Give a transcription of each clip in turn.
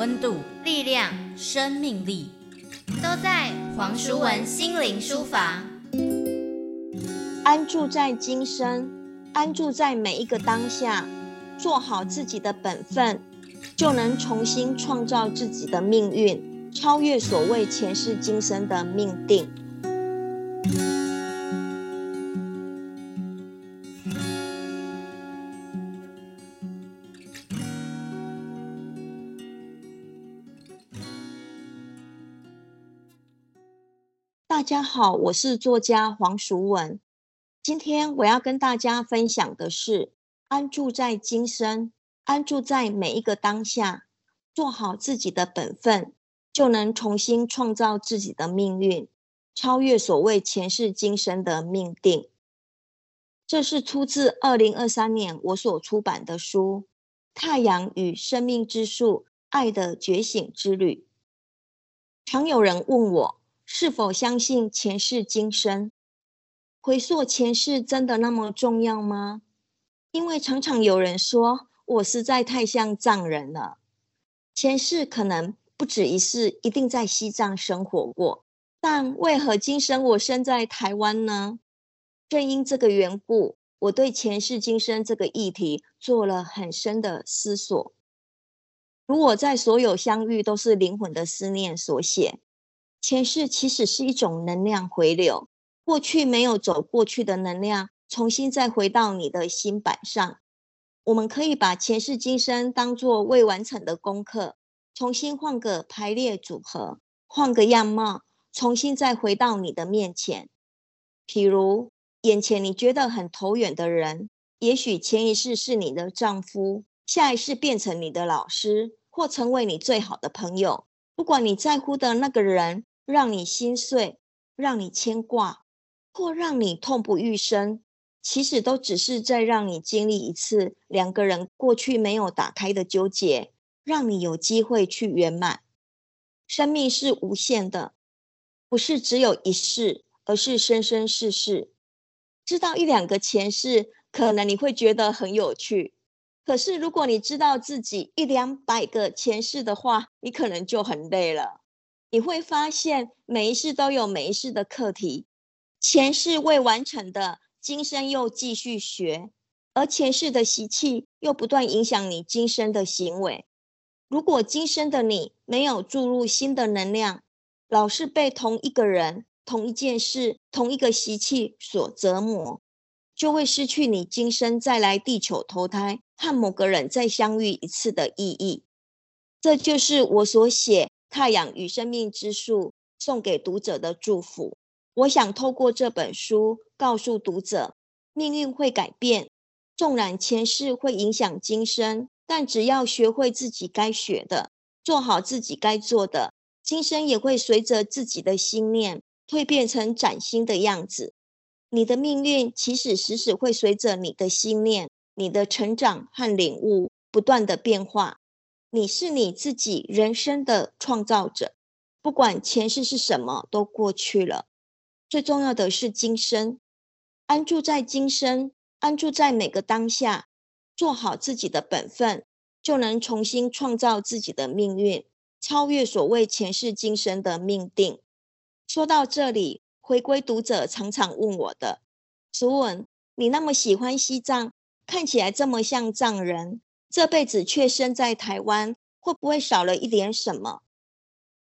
温度、力量、生命力，都在黄淑文心灵书房。安住在今生，安住在每一个当下，做好自己的本分，就能重新创造自己的命运，超越所谓前世今生的命定。大家好，我是作家黄淑文。今天我要跟大家分享的是：安住在今生，安住在每一个当下，做好自己的本分，就能重新创造自己的命运，超越所谓前世今生的命定。这是出自二零二三年我所出版的书《太阳与生命之树：爱的觉醒之旅》。常有人问我，是否相信前世今生？回溯前世真的那么重要吗？因为常常有人说我实在太像藏人了，前世可能不止一世，一定在西藏生活过。但为何今生我生在台湾呢？正因这个缘故，我对前世今生这个议题做了很深的思索。如果在所有相遇都是灵魂的思念所写。前世其实是一种能量回流，过去没有走过去的能量，重新再回到你的心板上。我们可以把前世今生当做未完成的功课，重新换个排列组合，换个样貌，重新再回到你的面前。譬如眼前你觉得很投缘的人，也许前一世是你的丈夫，下一世变成你的老师，或成为你最好的朋友。不管你在乎的那个人。让你心碎，让你牵挂，或让你痛不欲生，其实都只是在让你经历一次两个人过去没有打开的纠结，让你有机会去圆满。生命是无限的，不是只有一世，而是生生世世。知道一两个前世，可能你会觉得很有趣，可是如果你知道自己一两百个前世的话，你可能就很累了。你会发现，每一世都有每一世的课题，前世未完成的，今生又继续学，而前世的习气又不断影响你今生的行为。如果今生的你没有注入新的能量，老是被同一个人、同一件事、同一个习气所折磨，就会失去你今生再来地球投胎和某个人再相遇一次的意义。这就是我所写。太阳与生命之树送给读者的祝福。我想透过这本书告诉读者，命运会改变，纵然前世会影响今生，但只要学会自己该学的，做好自己该做的，今生也会随着自己的心念蜕变成崭新的样子。你的命运其实时时会随着你的心念、你的成长和领悟不断的变化。你是你自己人生的创造者，不管前世是什么，都过去了。最重要的是今生，安住在今生，安住在每个当下，做好自己的本分，就能重新创造自己的命运，超越所谓前世今生的命定。说到这里，回归读者常常问我的：淑文，你那么喜欢西藏，看起来这么像藏人。这辈子却生在台湾，会不会少了一点什么？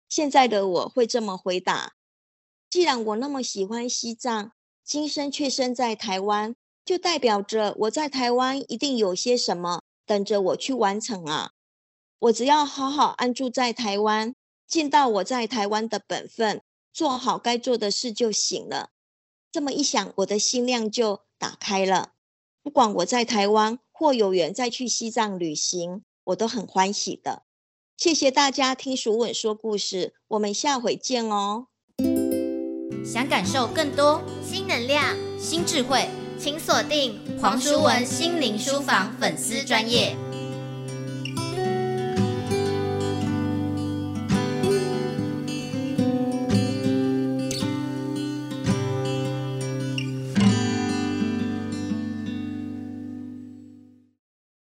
现在的我会这么回答：既然我那么喜欢西藏，今生却生在台湾，就代表着我在台湾一定有些什么等着我去完成啊！我只要好好安住在台湾，尽到我在台湾的本分，做好该做的事就行了。这么一想，我的心量就打开了。不管我在台湾。或有缘再去西藏旅行，我都很欢喜的。谢谢大家听淑文说故事，我们下回见哦。想感受更多新能量、新智慧，请锁定黄淑文心灵书房粉丝专业。